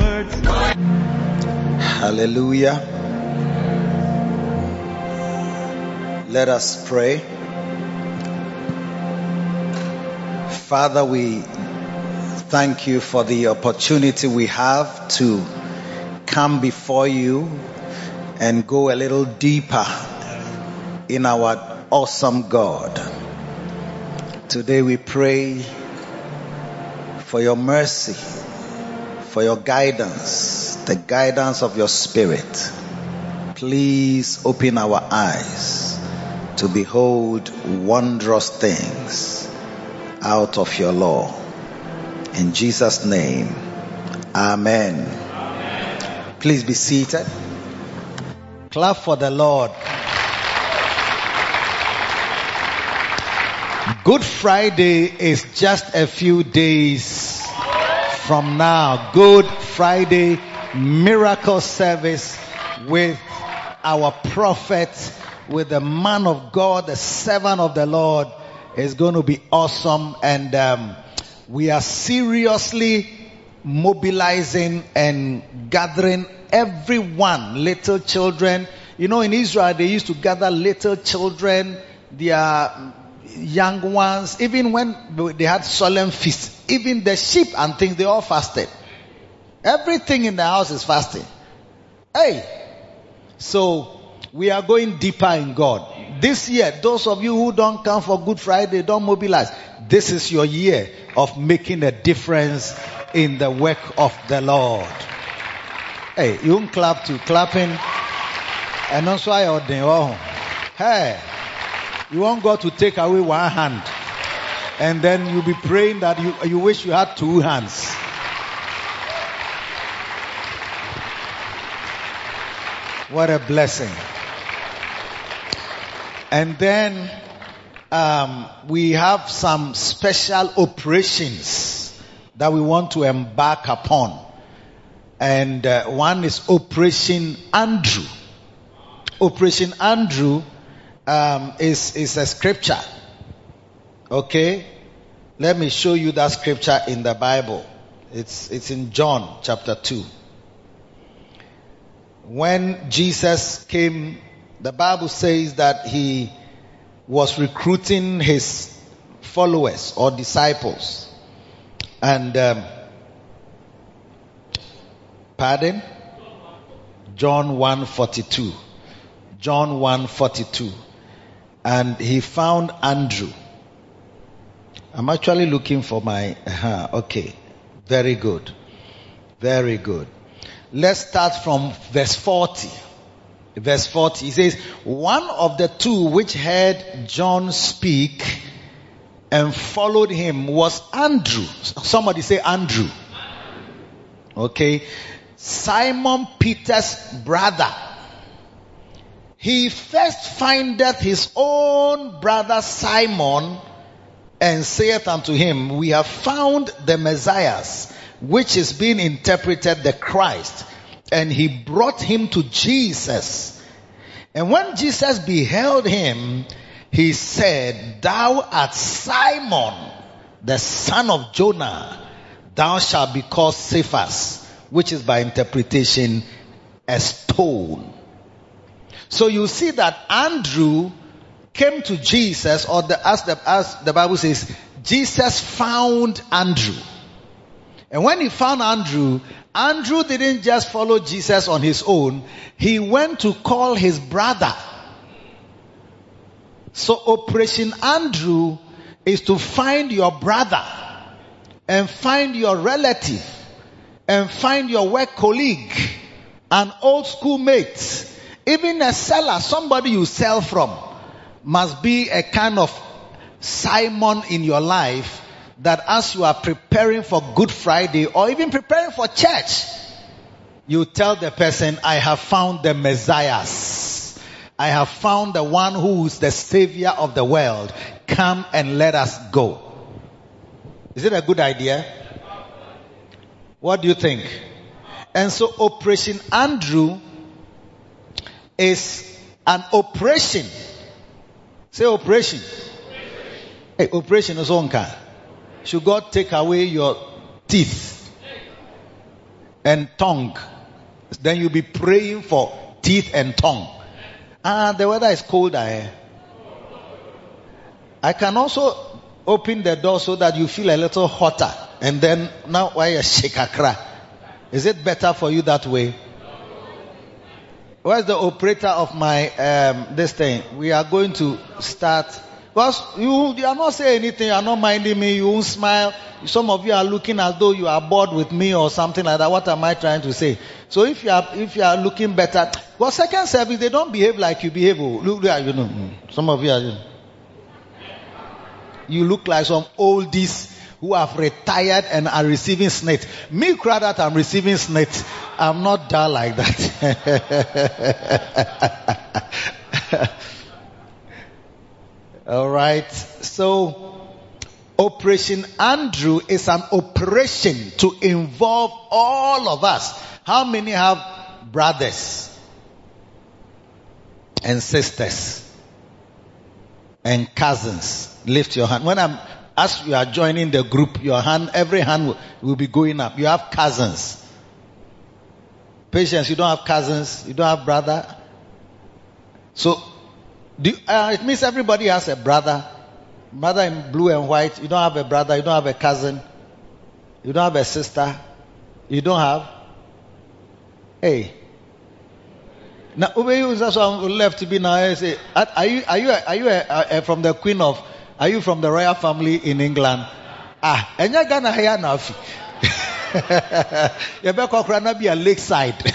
Words. Hallelujah. Let us pray. Father, we thank you for the opportunity we have to come before you and go a little deeper in our awesome God. Today we pray for your mercy, for your guidance, the guidance of your spirit. Please open our eyes to behold wondrous things out of your law. In Jesus' name, Amen. Please be seated. Clap for the Lord. Good Friday is just a few days from now. Good Friday miracle service with our prophet, with the man of God, the servant of the Lord is going to be awesome. And um, we are seriously mobilizing and gathering everyone, little children. You know, in Israel, they used to gather little children, their young ones, even when they had solemn feasts, even the sheep and things, they all fasted. Everything in the house is fasting. Hey! So, we are going deeper in God. This year, those of you who don't come for Good Friday, don't mobilize. This is your year of making a difference in the work of the Lord. Hey, you clap to clapping. And also I ordain. Oh, hey, you want God to take away one hand. And then you'll be praying that you, you wish you had two hands. What a blessing. And then um, we have some special operations that we want to embark upon. And uh, one is Operation Andrew. Operation Andrew um, is, is a scripture. Okay? Let me show you that scripture in the Bible. It's, it's in John chapter 2. When Jesus came, the Bible says that he was recruiting his followers or disciples. And, um, pardon? John 142. John 142. And he found Andrew. I'm actually looking for my, uh, okay. Very good. Very good. Let's start from verse 40. Verse 40. He says, one of the two which heard John speak and followed him was Andrew. Somebody say Andrew. Okay. Simon Peter's brother. He first findeth his own brother Simon and saith unto him, We have found the Messiah, which is being interpreted the Christ. And he brought him to Jesus. And when Jesus beheld him, he said, Thou art Simon, the son of Jonah. Thou shalt be called Cephas, which is by interpretation a stone. So you see that Andrew came to Jesus, or the, as, the, as the Bible says, Jesus found Andrew. And when he found Andrew, Andrew didn't just follow Jesus on his own. He went to call his brother. So Operation Andrew is to find your brother and find your relative and find your work colleague, an old schoolmate Even a seller, somebody you sell from, must be a kind of Simon in your life that as you are preparing for Good Friday or even preparing for church, you tell the person, I have found the Messiah. I have found the one who is the savior of the world. Come and let us go. Is it a good idea? What do you think? And so Operation Andrew is an operation. Say operation. Hey, operation is on car. Should God take away your teeth and tongue? Then you'll be praying for teeth and tongue. Ah, the weather is colder. Eh? I can also open the door so that you feel a little hotter. And then now why a cry? Is it better for you that way? Where's the operator of my um, this thing? We are going to start because you, you are not saying anything, you are not minding me, you won't smile. Some of you are looking as though you are bored with me or something like that. What am I trying to say? So if you are if you are looking better, well, second service they don't behave like you behave. Oh. Look, you know, mm, some of you are. You look like some oldies who have retired and are receiving SSNIT. Me, cry that I'm receiving SSNIT. I'm not dull like that. All right. So, Operation Andrew is an operation to involve all of us. How many have brothers and sisters and cousins? Lift your hand. When I'm, as you are joining the group, your hand, every hand will, will be going up. You have cousins. Patience, you don't have cousins, you don't have brother. So do, uh, it means everybody has a brother. Mother in blue and white. You don't have a brother. You don't have a cousin. You don't have a sister. You don't have. Hey. Now, over you is also left to be now. I say, are you are you are you a, a, a, from the Queen of? Are you from the royal family in England? Ah, and you're gonna hear now. You better be a lakeside.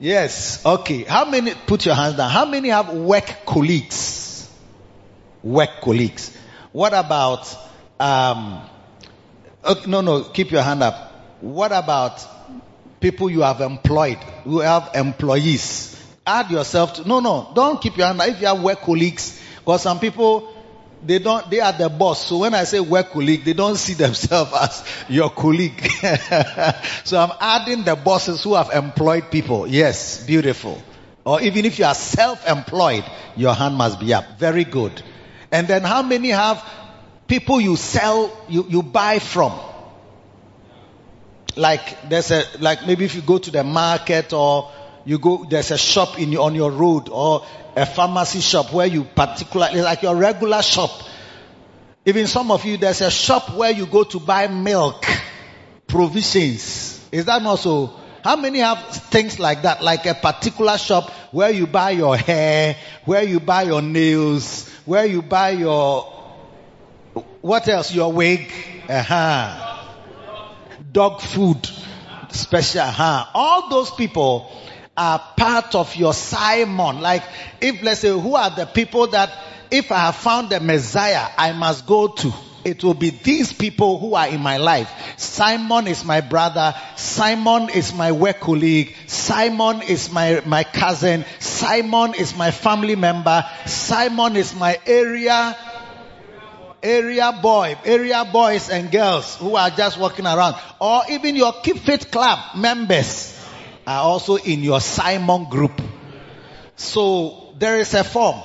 yes. Okay. How many, put your hands down. How many have work colleagues? Work colleagues. What about, um, okay, no, no, keep your hand up. What about people you have employed, You have employees? Add yourself to, no, no, don't keep your hand. If you have work colleagues, because some people, they don't, they are the boss. So when I say work colleague, they don't see themselves as your colleague. so I'm adding the bosses who have employed people. Yes, beautiful. Or even if you are self-employed, your hand must be up. Very good. And then how many have people you sell, you, you buy from? Like there's a, like maybe if you go to the market or you go, there's a shop in on your road or a pharmacy shop where you particularly, like your regular shop. Even some of you, there's a shop where you go to buy milk, provisions. Is that not so? How many have things like that? Like a particular shop where you buy your hair, where you buy your nails, where you buy your, what else? Your wig, uh-huh. Dog food, special, uh-huh. All those people, are part of your Simon. Like, if let's say, who are the people that if I have found the Messiah, I must go to? It will be these people who are in my life. Simon is my brother. Simon is my work colleague. Simon is my, my cousin. Simon is my family member. Simon is my area area boy, area boys and girls who are just walking around, or even your Keep Fit Club members are also in your Simon group. So there is a form.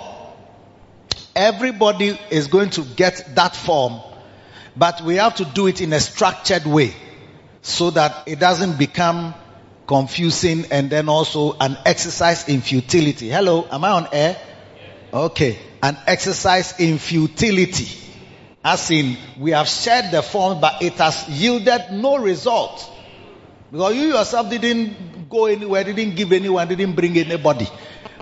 Everybody is going to get that form, but we have to do it in a structured way so that it doesn't become confusing and then also an exercise in futility. Hello, am I on air? Okay, an exercise in futility. As in, we have shared the form, but it has yielded no result. Because you yourself didn't go anywhere, didn't give anyone, didn't bring anybody.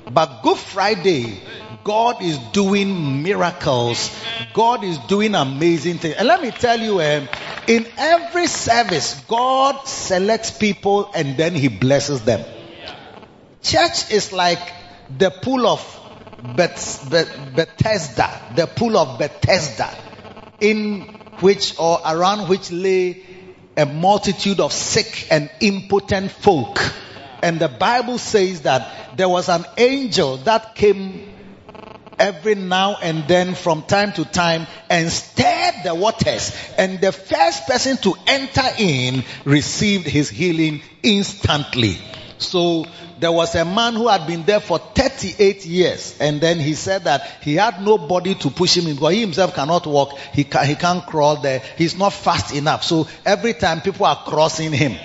But Good Friday, God is doing miracles. God is doing amazing things. And let me tell you, um, In every service, God selects people and then He blesses them. Church is like the pool of Beth, Beth, Bethesda, the pool of Bethesda, in which or around which lay a multitude of sick and impotent folk. And the Bible says that there was an angel that came every now and then from time to time and stirred the waters. And the first person to enter in received his healing instantly. So there was a man who had been there for 38 years and then he said that he had nobody to push him in because he himself cannot walk. He, he can't crawl there. He's not fast enough. So every time people are crossing him,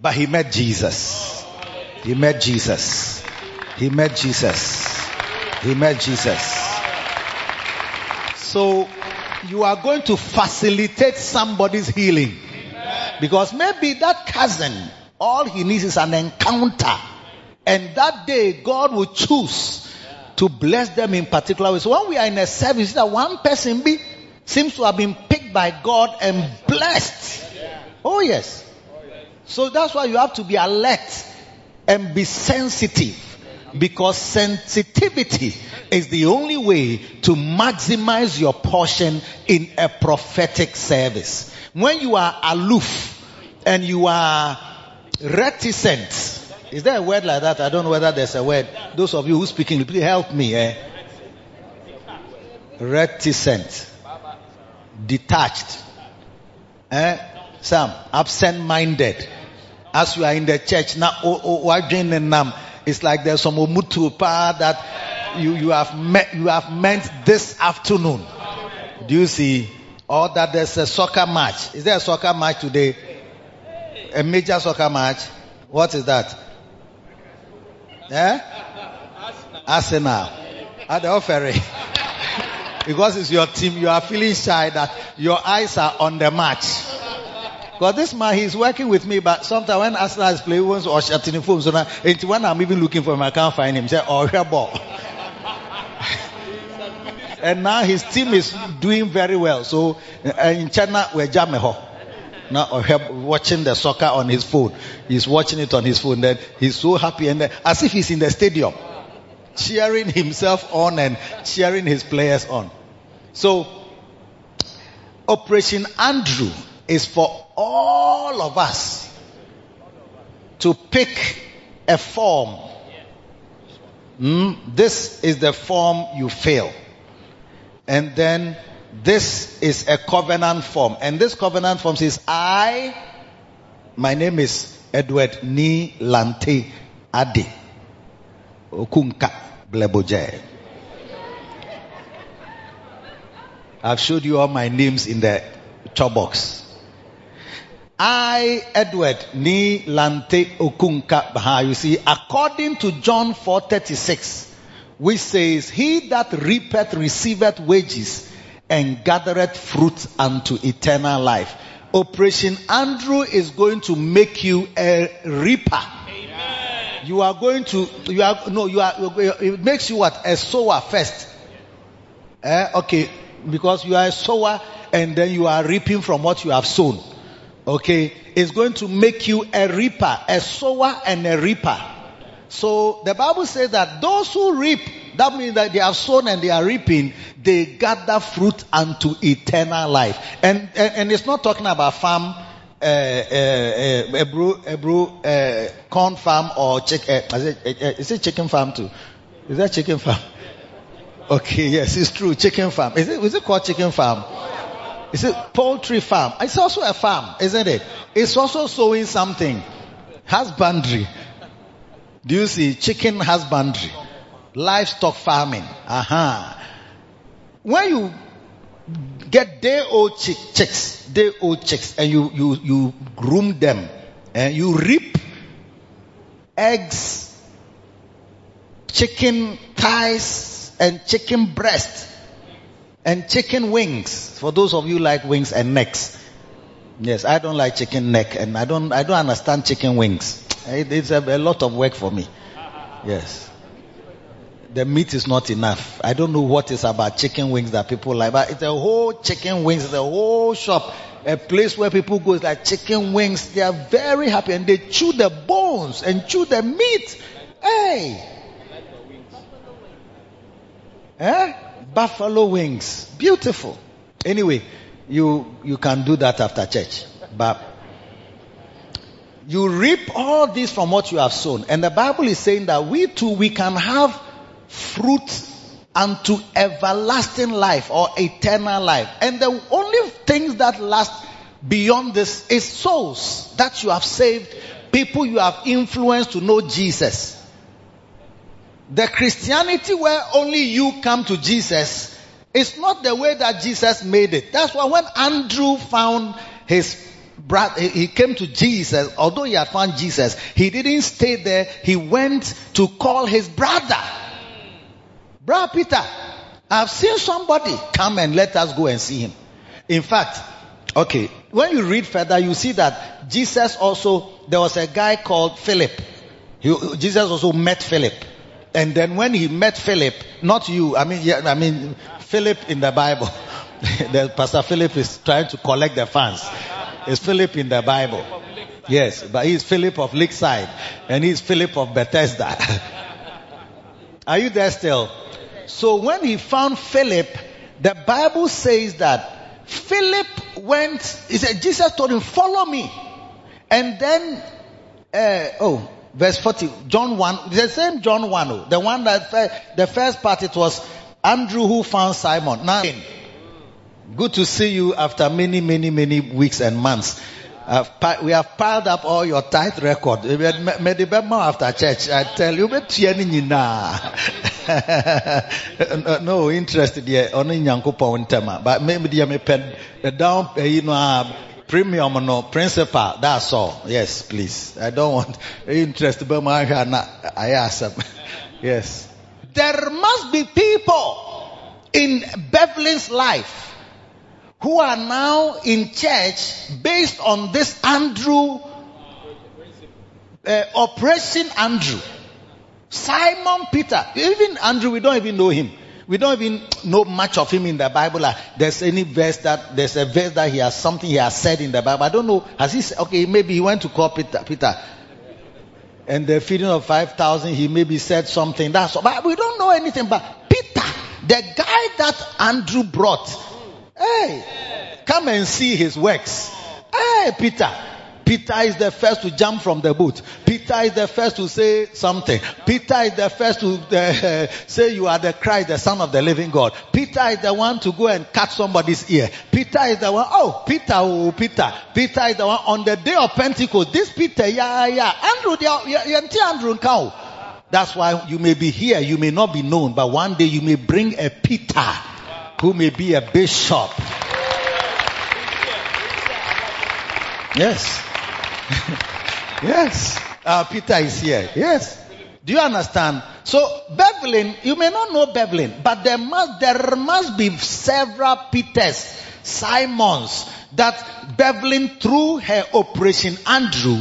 but he met Jesus. He met Jesus. He met Jesus. He met Jesus. So you are going to facilitate somebody's healing because maybe that cousin all he needs is an encounter. And that day, God will choose to bless them in particular ways. So when we are in a service, that one person be, seems to have been picked by God and blessed. Oh yes. So that's why you have to be alert and be sensitive. Because sensitivity is the only way to maximize your portion in a prophetic service. When you are aloof and you are reticent. Is there a word like that? I don't know whether there's a word. Those of you who speak English, please help me. Eh? Reticent. Detached. Eh? Some absent-minded. As you are in the church now, it's like there's some umutu that you, you have met, you have meant this afternoon. Do you see? Or that there's a soccer match. Is there a soccer match today? a major soccer match. What is that? Eh? Arsenal. At the offering. because it's your team, you are feeling shy that your eyes are on the match. Because this man, he's working with me, but sometimes when Arsenal is playing, once or shutting the phone, so now, when I'm even looking for him, I can't find him. Say, oh, your ball. and now his team is doing very well. So uh, in China, we're jamming now watching the soccer on his phone. He's watching it on his phone. Then he's so happy and then, as if he's in the stadium, cheering himself on and cheering his players on. So, Operation Andrew is for all of us to pick a form. Mm, this is the form you fill. And then this is a covenant form. And this covenant form says, I, my name is Edward Ni Lante Ade Okunka Bleboje. I've showed you all my names in the chalk box. I, Edward Ni Lante Okunka Baha. You see, according to John 4:36, which says, He that reapeth receiveth wages and gathereth fruit unto eternal life. Operation Andrew is going to make you a reaper. Amen. You are going to, you are, no, you are, it makes you what? A sower first. Eh? Okay. Because you are a sower and then you are reaping from what you have sown. Okay. It's going to make you a reaper, a sower and a reaper. So the Bible says that those who reap that means that they have sown and they are reaping. They gather fruit unto eternal life. And, and, and it's not talking about farm, uh, uh, uh, brew, brew, uh, corn farm or chicken, uh, is, it, uh, uh, is it chicken farm too? Is that chicken farm? Okay, yes, it's true. Chicken farm. Is it, is it called chicken farm? Is it poultry farm? It's also a farm, isn't it? It's also sowing something. Husbandry. Do you see? Chicken husbandry livestock farming. Aha. Uh-huh. When you get day old chick, chicks, day old chicks, and you, you, you groom them, and you reap eggs, chicken thighs, and chicken breast, and chicken wings. For those of you like wings and necks. Yes, I don't like chicken neck, and I don't, I don't understand chicken wings. it's a, a lot of work for me. Yes the meat is not enough. I don't know what is about chicken wings that people like, but it's a whole chicken wings, it's a whole shop. a place where people go is like chicken wings. They are very happy and they chew the bones and chew the meat. Hey. Eh? Buffalo wings. Beautiful. Anyway, you, you can do that after church. But you reap all this from what you have sown. And the Bible is saying that we too, we can have fruit unto everlasting life or eternal life. And the only things that last beyond this is souls that you have saved, people you have influenced to know Jesus. The Christianity where only you come to Jesus is not the way that Jesus made it. That's why when Andrew found his brother, he came to Jesus, although he had found Jesus, he didn't stay there. He went to call his brother. Brother Peter, I've seen somebody come and let us go and see him. In fact, okay, when you read further, you see that Jesus also, there was a guy called Philip. He, Jesus also met Philip. And then when he met Philip, not you, I mean, yeah, I mean, Philip in the Bible. the Pastor Philip is trying to collect the fans. It's Philip in the Bible. Yes, but he's Philip of Lakeside and he's Philip of Bethesda. Are you there still? So when he found Philip, the Bible says that Philip went, he said, Jesus told him, follow me. And then, uh, oh, verse 40, John 1, the same John 1, oh, the one that, the first part it was Andrew who found Simon. Now, good to see you after many, many, many weeks and months. We have piled up all your tithe record. Maybe after church. I tell you, no interest there. Only nyankopon tema. But maybe the me pen the down eh, you know um, premium no principal. That's all. Yes, please. I don't want interest but I ask them. Yes. There must be people in Beverly's life who are now in church based on this Andrew, uh, Operation Andrew. Simon Peter. Even Andrew, we don't even know him. We don't even know much of him in the Bible. there's any verse that, there's a verse that he has something he has said in the Bible. I don't know. Has he said, okay, maybe he went to call Peter, Peter. And the feeding of 5,000, he maybe said something. That's. But we don't know anything. But Peter, the guy that Andrew brought, hey, come and see his works. Hey, Peter. Peter is the first to jump from the boat. Peter is the first to say something. Peter is the first to uh, say you are the Christ, the son of the living God. Peter is the one to go and cut somebody's ear. Peter is the one, oh, Peter, oh, Peter. Peter is the one on the day of Pentecost. This Peter, yeah, yeah. Andrew, yeah, yeah, Andrew, cow. That's why you may be here, you may not be known, but one day you may bring a Peter who may be a bishop. Yes. yes. Uh, Peter is here. Yes. Do you understand? So Bevelin, you may not know Bevelin, but there must there must be several Peters, Simons that Bevelin through her operation Andrew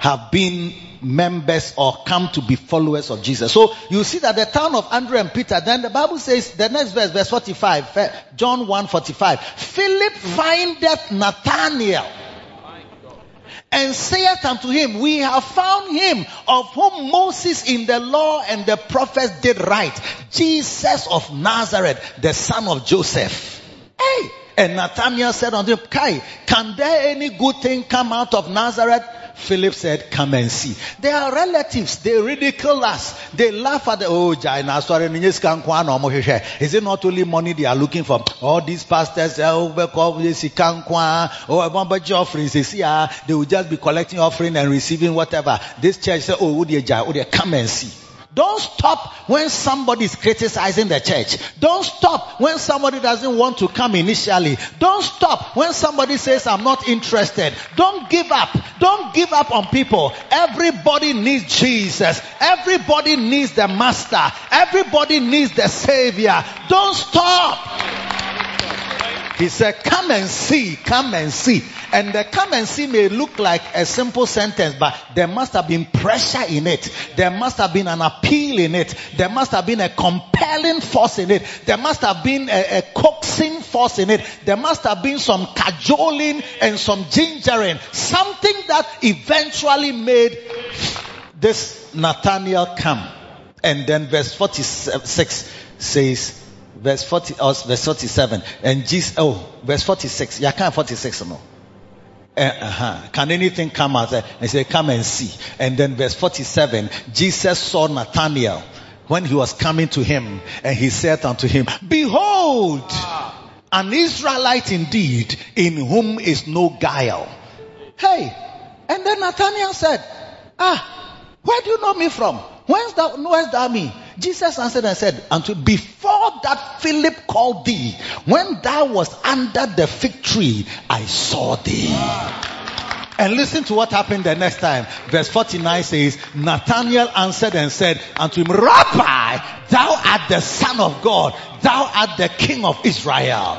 have been members or come to be followers of Jesus. So you see that the town of Andrew and Peter, then the Bible says, the next verse, verse 45, John 1 45, Philip findeth Nathanael and saith unto him, We have found him of whom Moses in the law and the prophets did write, Jesus of Nazareth, the son of Joseph. Hey! And Nathanael said unto him, Kai, can there any good thing come out of Nazareth? Philip said, come and see. They are relatives. They ridicule us. They laugh at the, oh, Jaina, sorry, is it not only money they are looking for? All these pastors, eh, oh, oh, ah, they will just be collecting offering and receiving whatever. This church said, oh, come and see. Don't stop when somebody is criticizing the church. Don't stop when somebody doesn't want to come initially. Don't stop when somebody says, I'm not interested. Don't give up. Don't give up on people. Everybody needs Jesus. Everybody needs the master. Everybody needs the savior. Don't stop. He said, come and see, come and see. And the come and see may look like a simple sentence, but there must have been pressure in it. There must have been an appeal in it. There must have been a compelling force in it. There must have been a, a coaxing force in it. There must have been some cajoling and some gingering. Something that eventually made this Nathaniel come. And then verse 46 says, verse 40, oh, verse 47, and Jesus, oh, verse 46, yeah, can't 46, no. Uh-huh. Can anything come out? And said, come and see. And then verse 47, Jesus saw Nathanael when he was coming to him and he said unto him, behold, an Israelite indeed in whom is no guile. Hey, and then Nathanael said, ah, where do you know me from? Whence thou knowest thou me? Jesus answered and said unto him, before that Philip called thee, when thou was under the fig tree, I saw thee. And listen to what happened the next time. Verse 49 says, Nathanael answered and said unto him, Rabbi, thou art the son of God. Thou art the king of Israel.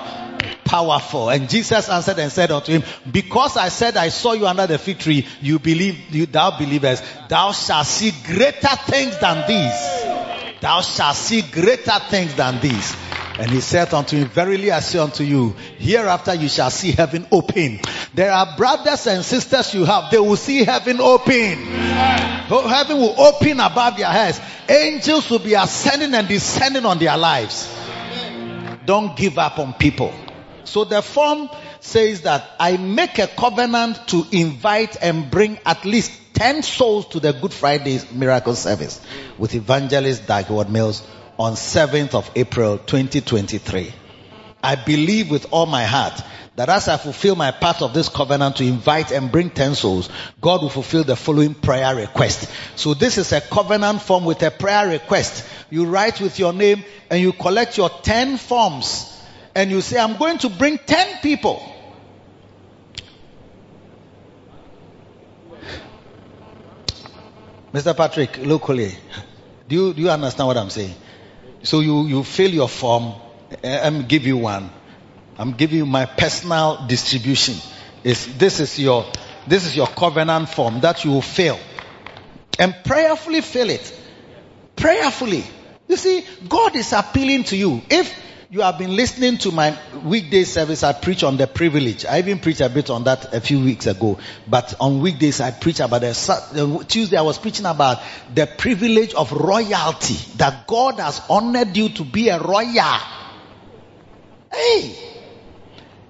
Powerful. And Jesus answered and said unto him, because I said I saw you under the fig tree, you believe, you, thou believest, thou shalt see greater things than these. Thou shalt see greater things than these. And he said unto him, Verily I say unto you, hereafter you shall see heaven open. There are brothers and sisters you have, they will see heaven open. Oh, Heaven will open above their heads. Angels will be ascending and descending on their lives. Don't give up on people. So the form says that I make a covenant to invite and bring at least 10 souls to the Good Friday miracle service with evangelist Dag Heward-Mills on 7th of April 2023. I believe with all my heart that as I fulfill my part of this covenant to invite and bring 10 souls, God will fulfill the following prayer request. So this is a covenant form with a prayer request. You write with your name and you collect your 10 forms and you say, I'm going to bring 10 people. Mr. Patrick, locally, do you, do you understand what I'm saying? So you, you fill your form, eh, I'm give you one. I'm giving you my personal distribution. It's, this is your, this is your covenant form that you will fill. And prayerfully fill it. Prayerfully. You see, God is appealing to you. If you have been listening to my weekday service. I preach on the privilege. I even preached a bit on that a few weeks ago. But on weekdays, I preach about the Tuesday. I was preaching about the privilege of royalty that God has honored you to be a royal. Hey,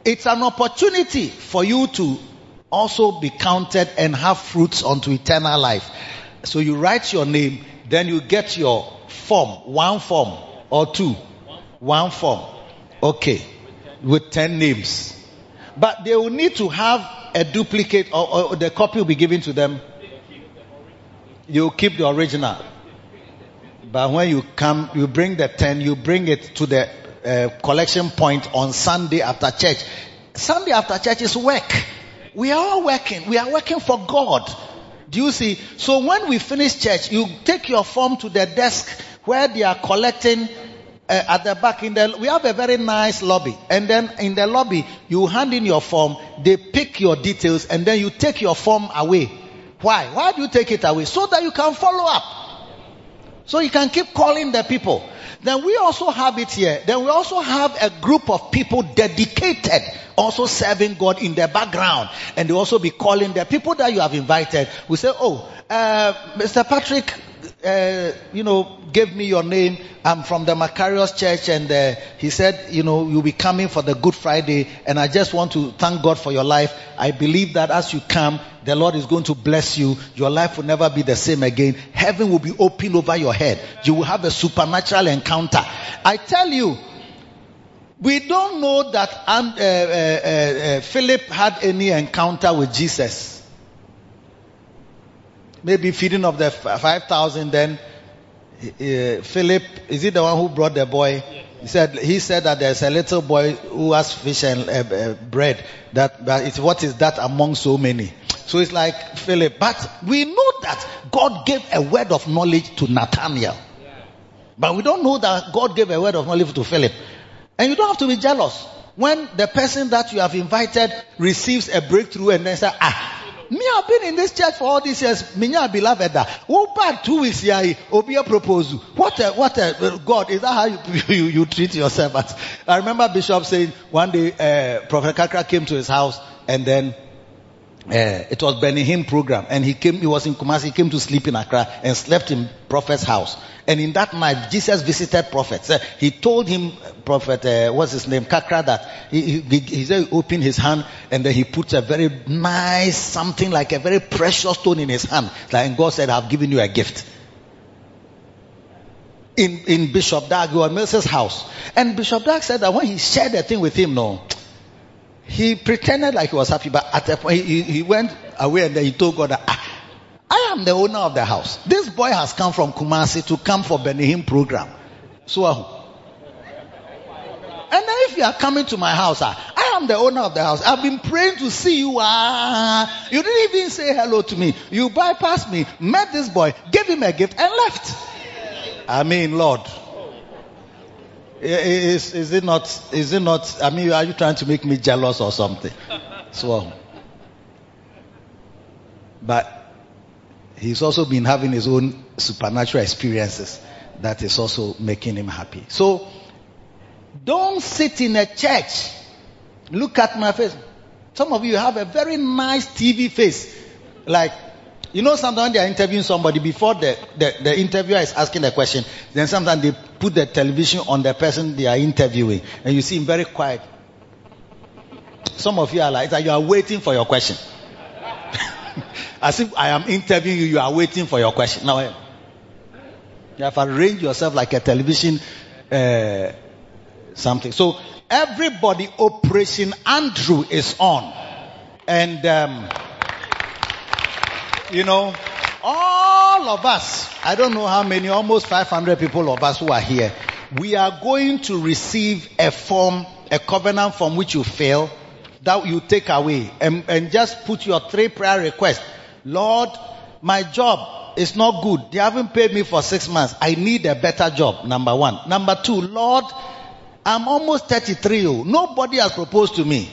it's an opportunity for you to also be counted and have fruits unto eternal life. So you write your name, then you get your form, one form or two one form. Okay. With 10 names. But they will need to have a duplicate or, or the copy will be given to them. You keep the original. But when you come, you bring the 10, you bring it to the uh, collection point on Sunday after church. Sunday after church is work. We are all working. We are working for God. Do you see? So when we finish church, you take your form to the desk where they are collecting uh, at the back in the we have a very nice lobby. And then in the lobby you hand in your form they pick your details and then you take your form away. Why? Why do you take it away? So that you can follow up. So you can keep calling the people. Then we also have it here. Then we also have a group of people dedicated also serving god in the background. And they also be calling the people that you have invited. We say oh uh, mr patrick uh, you know, gave me your name. I'm from the Makarios Church, and uh, he said, you know, you'll be coming for the Good Friday, and I just want to thank God for your life. I believe that as you come, the Lord is going to bless you. Your life will never be the same again. Heaven will be open over your head. You will have a supernatural encounter. I tell you, we don't know that uh, uh, uh Philip had any encounter with Jesus maybe feeding of the 5,000 then uh, Philip, is he the one who brought the boy? He said, he said that there's a little boy who has fish and uh, uh, bread. That, that is what is that among so many? So it's like Philip. But we know that God gave a word of knowledge to Nathaniel. But we don't know that God gave a word of knowledge to Philip. And you don't have to be jealous. when the person that you have invited receives a breakthrough and then say, ah, me, I've been in this church for all these years. Me, beloved, that. What bad two weeks here? Obi a proposal. What a, what a, God, is that how you, you, you treat yourself? As? I remember Bishop saying one day, uh, Prophet Kakra came to his house and then uh, it was Benny Hinn program and he came, he was in Kumasi, he came to sleep in Accra and slept in Prophet's house. And in that night, Jesus visited Prophet. Uh, he told him, Prophet, uh, what's his name, Kakra, that he, he, he he opened his hand and then he put a very nice, something like a very precious stone in his hand. and God said, I've given you a gift. In, in Bishop Dag, or Mills' house. And Bishop Dag said that when he shared the thing with him, no, he pretended like he was happy, but at a point he, he went away and then he told God that ah, I am the owner of the house. This boy has come from Kumasi to come for Benny Hinn program. So, and then if you are coming to my house, uh, I am the owner of the house. I've been praying to see you. Ah, you didn't even say hello to me. You bypassed me, met this boy, gave him a gift, and left. I mean, Lord. Is, is it not, is it not, I mean, are you trying to make me jealous or something? So, um, but he's also been having his own supernatural experiences that is also making him happy. So, don't sit in a church. Look at my face. Some of you have a very nice TV face. Like, you know, sometimes they are interviewing somebody, before the, the, the interviewer is asking the question, then sometimes they put the television on the person they are interviewing, and you see him very quiet. Some of you are like that you are waiting for your question. As if I am interviewing you, you are waiting for your question. Now, eh, you have arranged yourself like a television uh, something. So everybody, Operation Andrew is on, and. Um, you know, all of us, I don't know how many, almost 500 people of us who are here, we are going to receive a form, a covenant from which you fail, that you take away and, and just put your three prayer requests. Lord, my job is not good. They haven't paid me for six months. I need a better job. Number one. Number two, Lord, I'm almost 33. Nobody has proposed to me.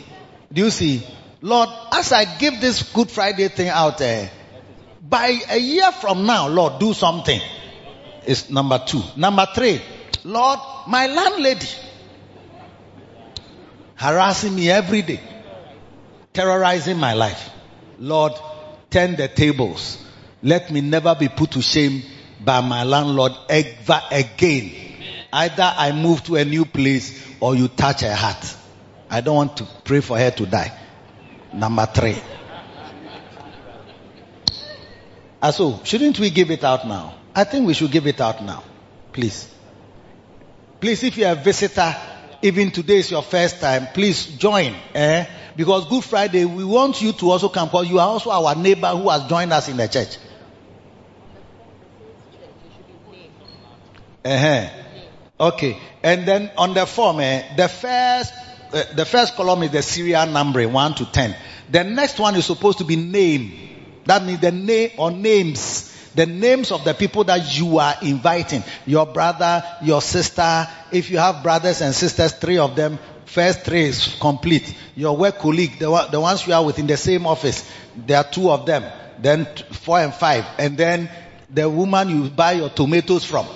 Do you see? Lord, as I give this Good Friday thing out there, eh, by a year from now, Lord, do something. Is number two. Number three, Lord, my landlady harassing me every day, terrorizing my life. Lord, turn the tables. Let me never be put to shame by my landlord ever again. Either I move to a new place or you touch her heart. I don't want to pray for her to die. Number three. Ah, so, shouldn't we give it out now? I think we should give it out now. Please. Please, if you're a visitor, even today is your first time, please join. Eh? Because Good Friday, we want you to also come because you are also our neighbor who has joined us in the church. Uh-huh. Okay. And then on the form, eh, the first, uh, the first column is the serial number, 1 to 10. The next one is supposed to be name. That means the name or names, the names of the people that you are inviting. Your brother, your sister. If you have brothers and sisters, three of them, first three is complete. Your work colleague, the, the ones you are within the same office, there are two of them. Then four and five. And then the woman you buy your tomatoes from.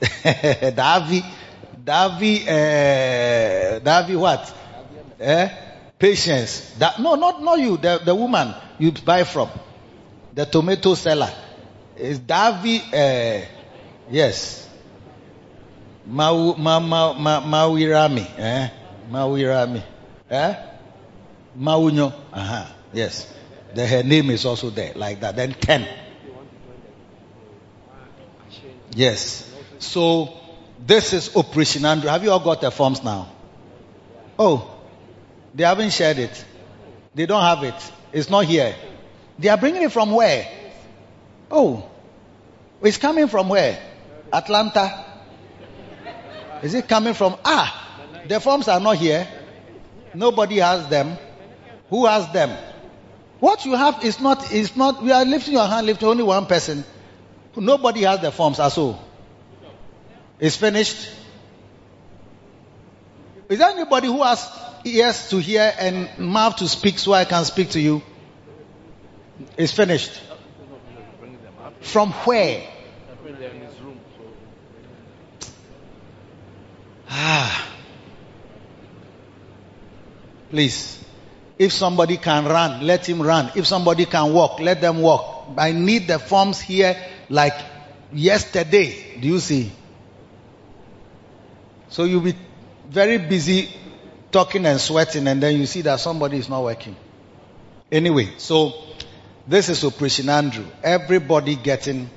Davi, Davi, uh, Davi what? Eh? Patience. That, no, not, not you, the, the woman you buy from. The tomato seller. Is Davi, uh, yes. Mau, ma, ma, ma, Mawirami. Eh? Mawirami. Eh? Maunyo. Uh-huh. Yes. The, her name is also there, like that. Then 10. Yes. So, this is Operation Andrew. Have you all got the forms now? Oh, they haven't shared it. They don't have it. It's not here. They are bringing it from where? Oh, it's coming from where? Atlanta. Is it coming from? Ah, the forms are not here. Nobody has them. Who has them? What you have is not, is not, we are lifting your hand, lifting only one person. Nobody has the forms, also. It's finished. Is there anybody who has ears to hear and mouth to speak so I can speak to you? It's finished. From where? Ah. Please. If somebody can run, let him run. If somebody can walk, let them walk. I need the forms here like yesterday. Do you see? So you'll be very busy talking and sweating and then you see that somebody is not working. Anyway, so this is Operation Andrew. Everybody getting.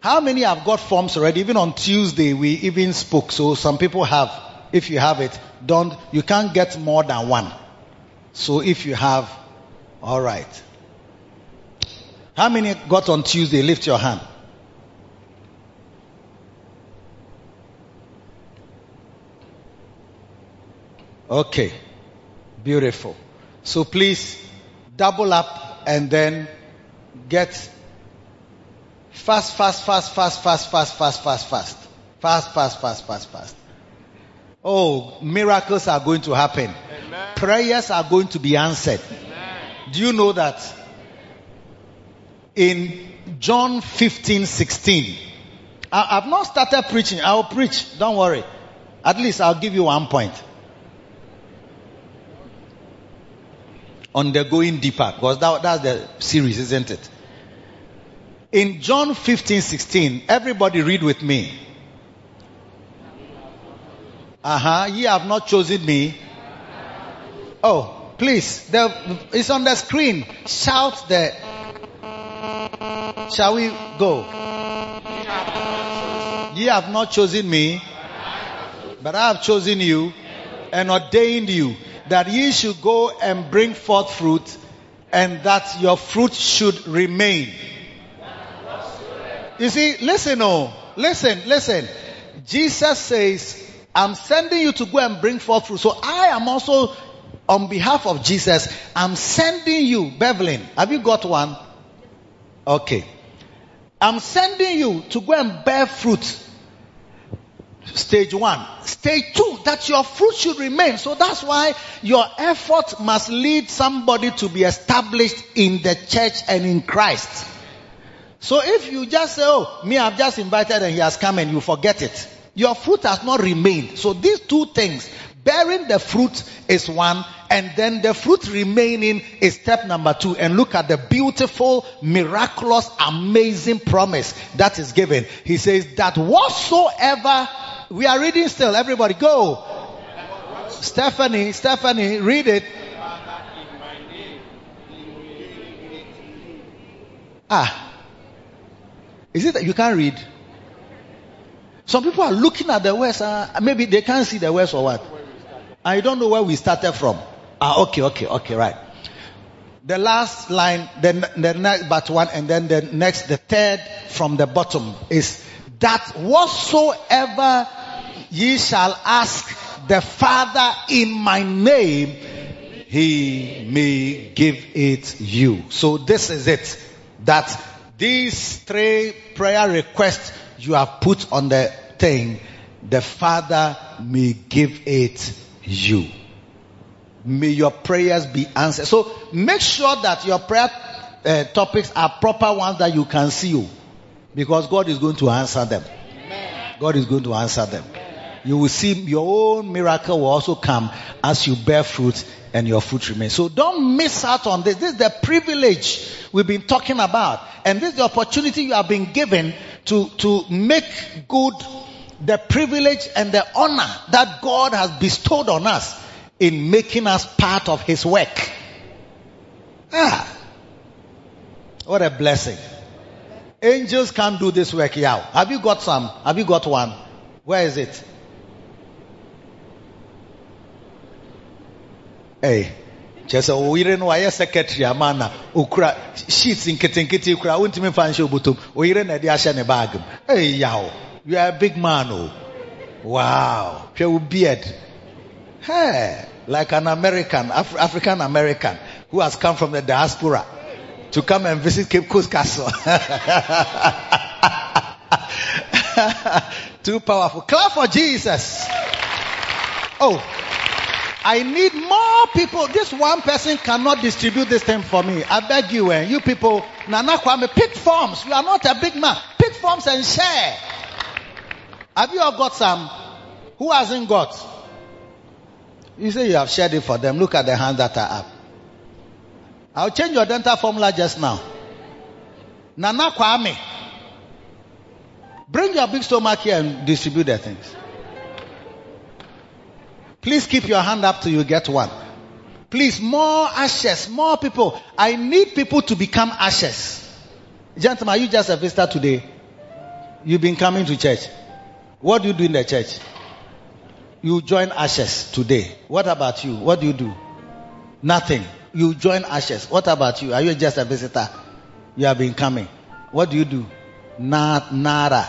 How many have got forms already? Even on Tuesday, we even spoke. So some people have. If you have it, don't, you can't get more than one. So if you have, alright. How many got on Tuesday? Lift your hand. Okay. Beautiful. So please double up and then get fast, fast, fast, fast, fast, fast, fast, fast, fast. Fast, fast, fast, fast, fast. Oh, miracles are going to happen. Amen. Prayers are going to be answered. Amen. Do you know that? In John 15, 16, I, have not started preaching. I'll preach. Don't worry. At least I'll give you one point. On the going deeper because that, that's the series, isn't it? In John 15, 16, everybody read with me. Uh huh. Ye have not chosen me. Oh, please. The, it's on the screen. Shout the. Shall we go? Ye have not chosen me, but I have chosen you and ordained you that ye should go and bring forth fruit and that your fruit should remain. You see, listen, oh, listen, listen. Jesus says, I'm sending you to go and bring forth fruit. So I am also, on behalf of Jesus, I'm sending you, Bevelin. Have you got one? Okay. I'm sending you to go and bear fruit. Stage one. Stage two, that your fruit should remain. So that's why your effort must lead somebody to be established in the church and in Christ. So if you just say, oh, me, I've just invited and he has come and you forget it, your fruit has not remained. So these two things, bearing the fruit is one, and then the fruit remaining is step number two. And look at the beautiful, miraculous, amazing promise that is given. He says that whatsoever we are reading still. Everybody go. Stephanie, Stephanie, read it. Ah. Is it that you can't read? Some people are looking at the words. Uh, maybe they can't see the words or what. I don't know where we started from. Ah, okay, okay, okay, right. The last line, the, the next but one, and then the next, the third from the bottom is that whatsoever ye shall ask the Father in my name, he may give it you. So this is it. That these three prayer requests you have put on the thing, the Father may give it you. May your prayers be answered. So make sure that your prayer uh, topics are proper ones that you can see. you Because God is going to answer them. God is going to answer them you will see your own miracle will also come as you bear fruit and your fruit remains. So don't miss out on this. This is the privilege we've been talking about. And this is the opportunity you have been given to, to make good the privilege and the honor that God has bestowed on us in making us part of His work. Ah. What a blessing. Angels can't do this work, yeah. Have you got some? Have you got one? Where is it? Hey. kyerɛ sɛ oyere no wayɛ secretary ama na uh, okura sheets nketenkete kura wontumi mfa nhyɛ obotom oyere na ɛde ahyɛ ne bag. Mu hey yaw you are a big man oh. Wow hwɛ wo beard. Hey like an American Af- African American who has come from the diaspora to come and visit Cape Coast Castle. Too powerful. Clap for Jesus. Oh, I need more people. This one person cannot distribute this thing for me. I beg you, eh, you people, Nana Kwame, pick forms. You are not a big man. Pick forms and share. Have you all got some? Who hasn't got? You say you have shared it for them. Look at the hands that are up. I'll change your dental formula just now. Nana Kwame. Bring your big stomach here and distribute the things. Please keep your hand up till you get one. Please, more ashes, more people. I need people to become ashes. Gentlemen, are you just a visitor today? You've been coming to church. What do you do in the church? You join ashes today. What about you? What do you do? Nothing. You join ashes. What about you? Are you just a visitor? You have been coming. What do you do? Na, nada.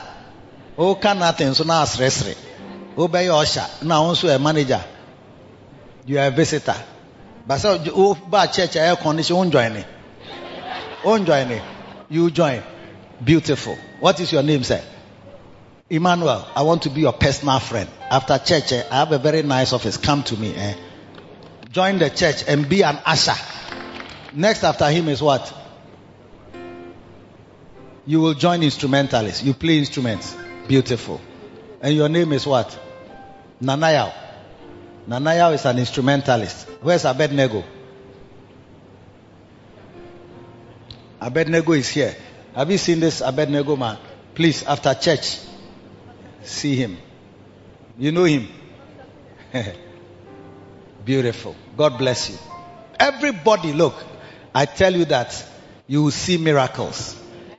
Oh, can nothing. So now stress. By your a manager. You are a visitor. But so, bad church air condition. Won't join it. Won't join it. You join. Beautiful. What is your name, sir? Emmanuel, I want to be your personal friend. After church, eh, I have a very nice office. Come to me. Eh? Join the church and be an usher. Next after him is what? You will join instrumentalists. You play instruments. Beautiful. And your name is what? Nanayao. Nanayao is an instrumentalist. Where's Abednego? Abednego is here. Have you seen this Abednego man? Please, after church, see him. You know him. Beautiful. God bless you. Everybody, look, I tell you that you will see miracles.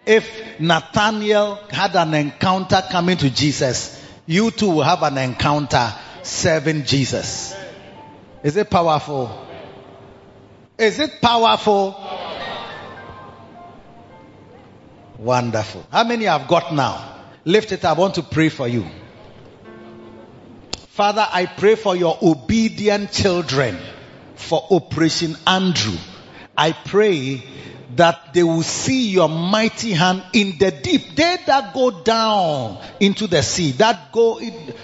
If Nathaniel had an encounter coming to Jesus, you too will have an encounter serving Jesus. Is it powerful? Is it powerful? Wonderful. How many I've got now? Lift it. I want to pray for you. Father, I pray for your obedient children for Operation Andrew. I pray that they will see your mighty hand in the deep. They that go down into the sea, that go in,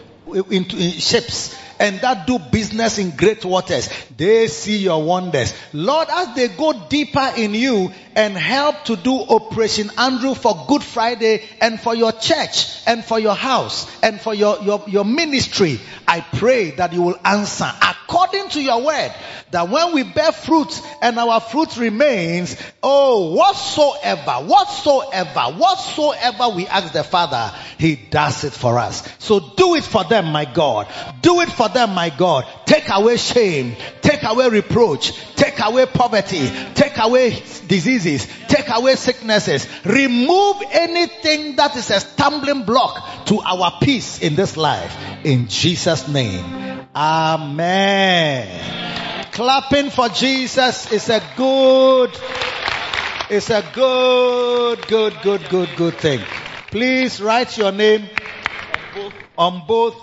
into in ships, and that do business in great waters, they see your wonders. Lord, as they go deeper in you and help to do Operation Andrew for Good Friday and for your church and for your house and for your, your, your ministry, I pray that you will answer according to your word that when we bear fruit and our fruit remains, oh, whatsoever, whatsoever, whatsoever we ask the Father, He does it for us. So do it for them, my God. Do it for them, my God. Take away shame. Take away reproach. Take away poverty. Take away diseases. Take away sicknesses. Remove anything that is a stumbling block to our peace in this life. In Jesus' name. Amen. Clapping for Jesus is a good, it's a good, good, good, good, good thing. Please write your name on both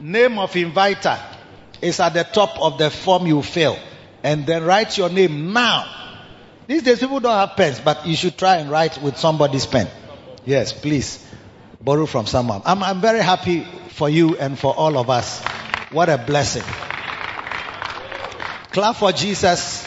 name of inviter is at the top of the form you fill and then write your name now. These days people don't have pens, but you should try and write with somebody's pen. Yes, please borrow from someone. I'm, I'm very happy for you and for all of us. What a blessing. Clap for Jesus.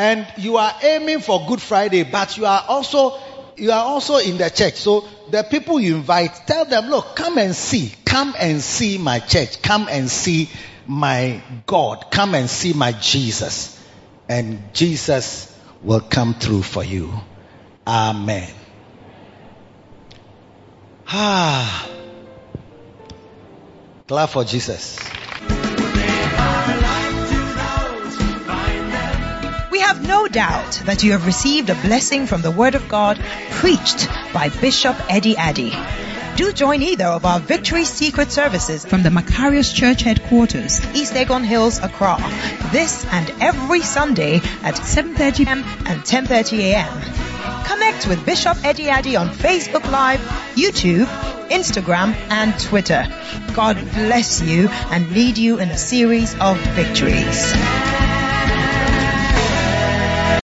And you are aiming for Good Friday, but you are also you are also in the church. So the people you invite, tell them, look, come and see. Come and see my church. Come and see my God. Come and see my Jesus. And Jesus will come through for you. Amen. Ah. Clap for Jesus. Have no doubt that you have received a blessing from the Word of God preached by Bishop Eddie Addy. Do join either of our Victory Secret services from the Makarios Church headquarters, East Legon Hills, Accra, this and every Sunday at 7.30 p.m. and 10.30 a.m. Connect with Bishop Eddie Addy on Facebook Live, YouTube, Instagram, and Twitter. God bless you and lead you in a series of victories.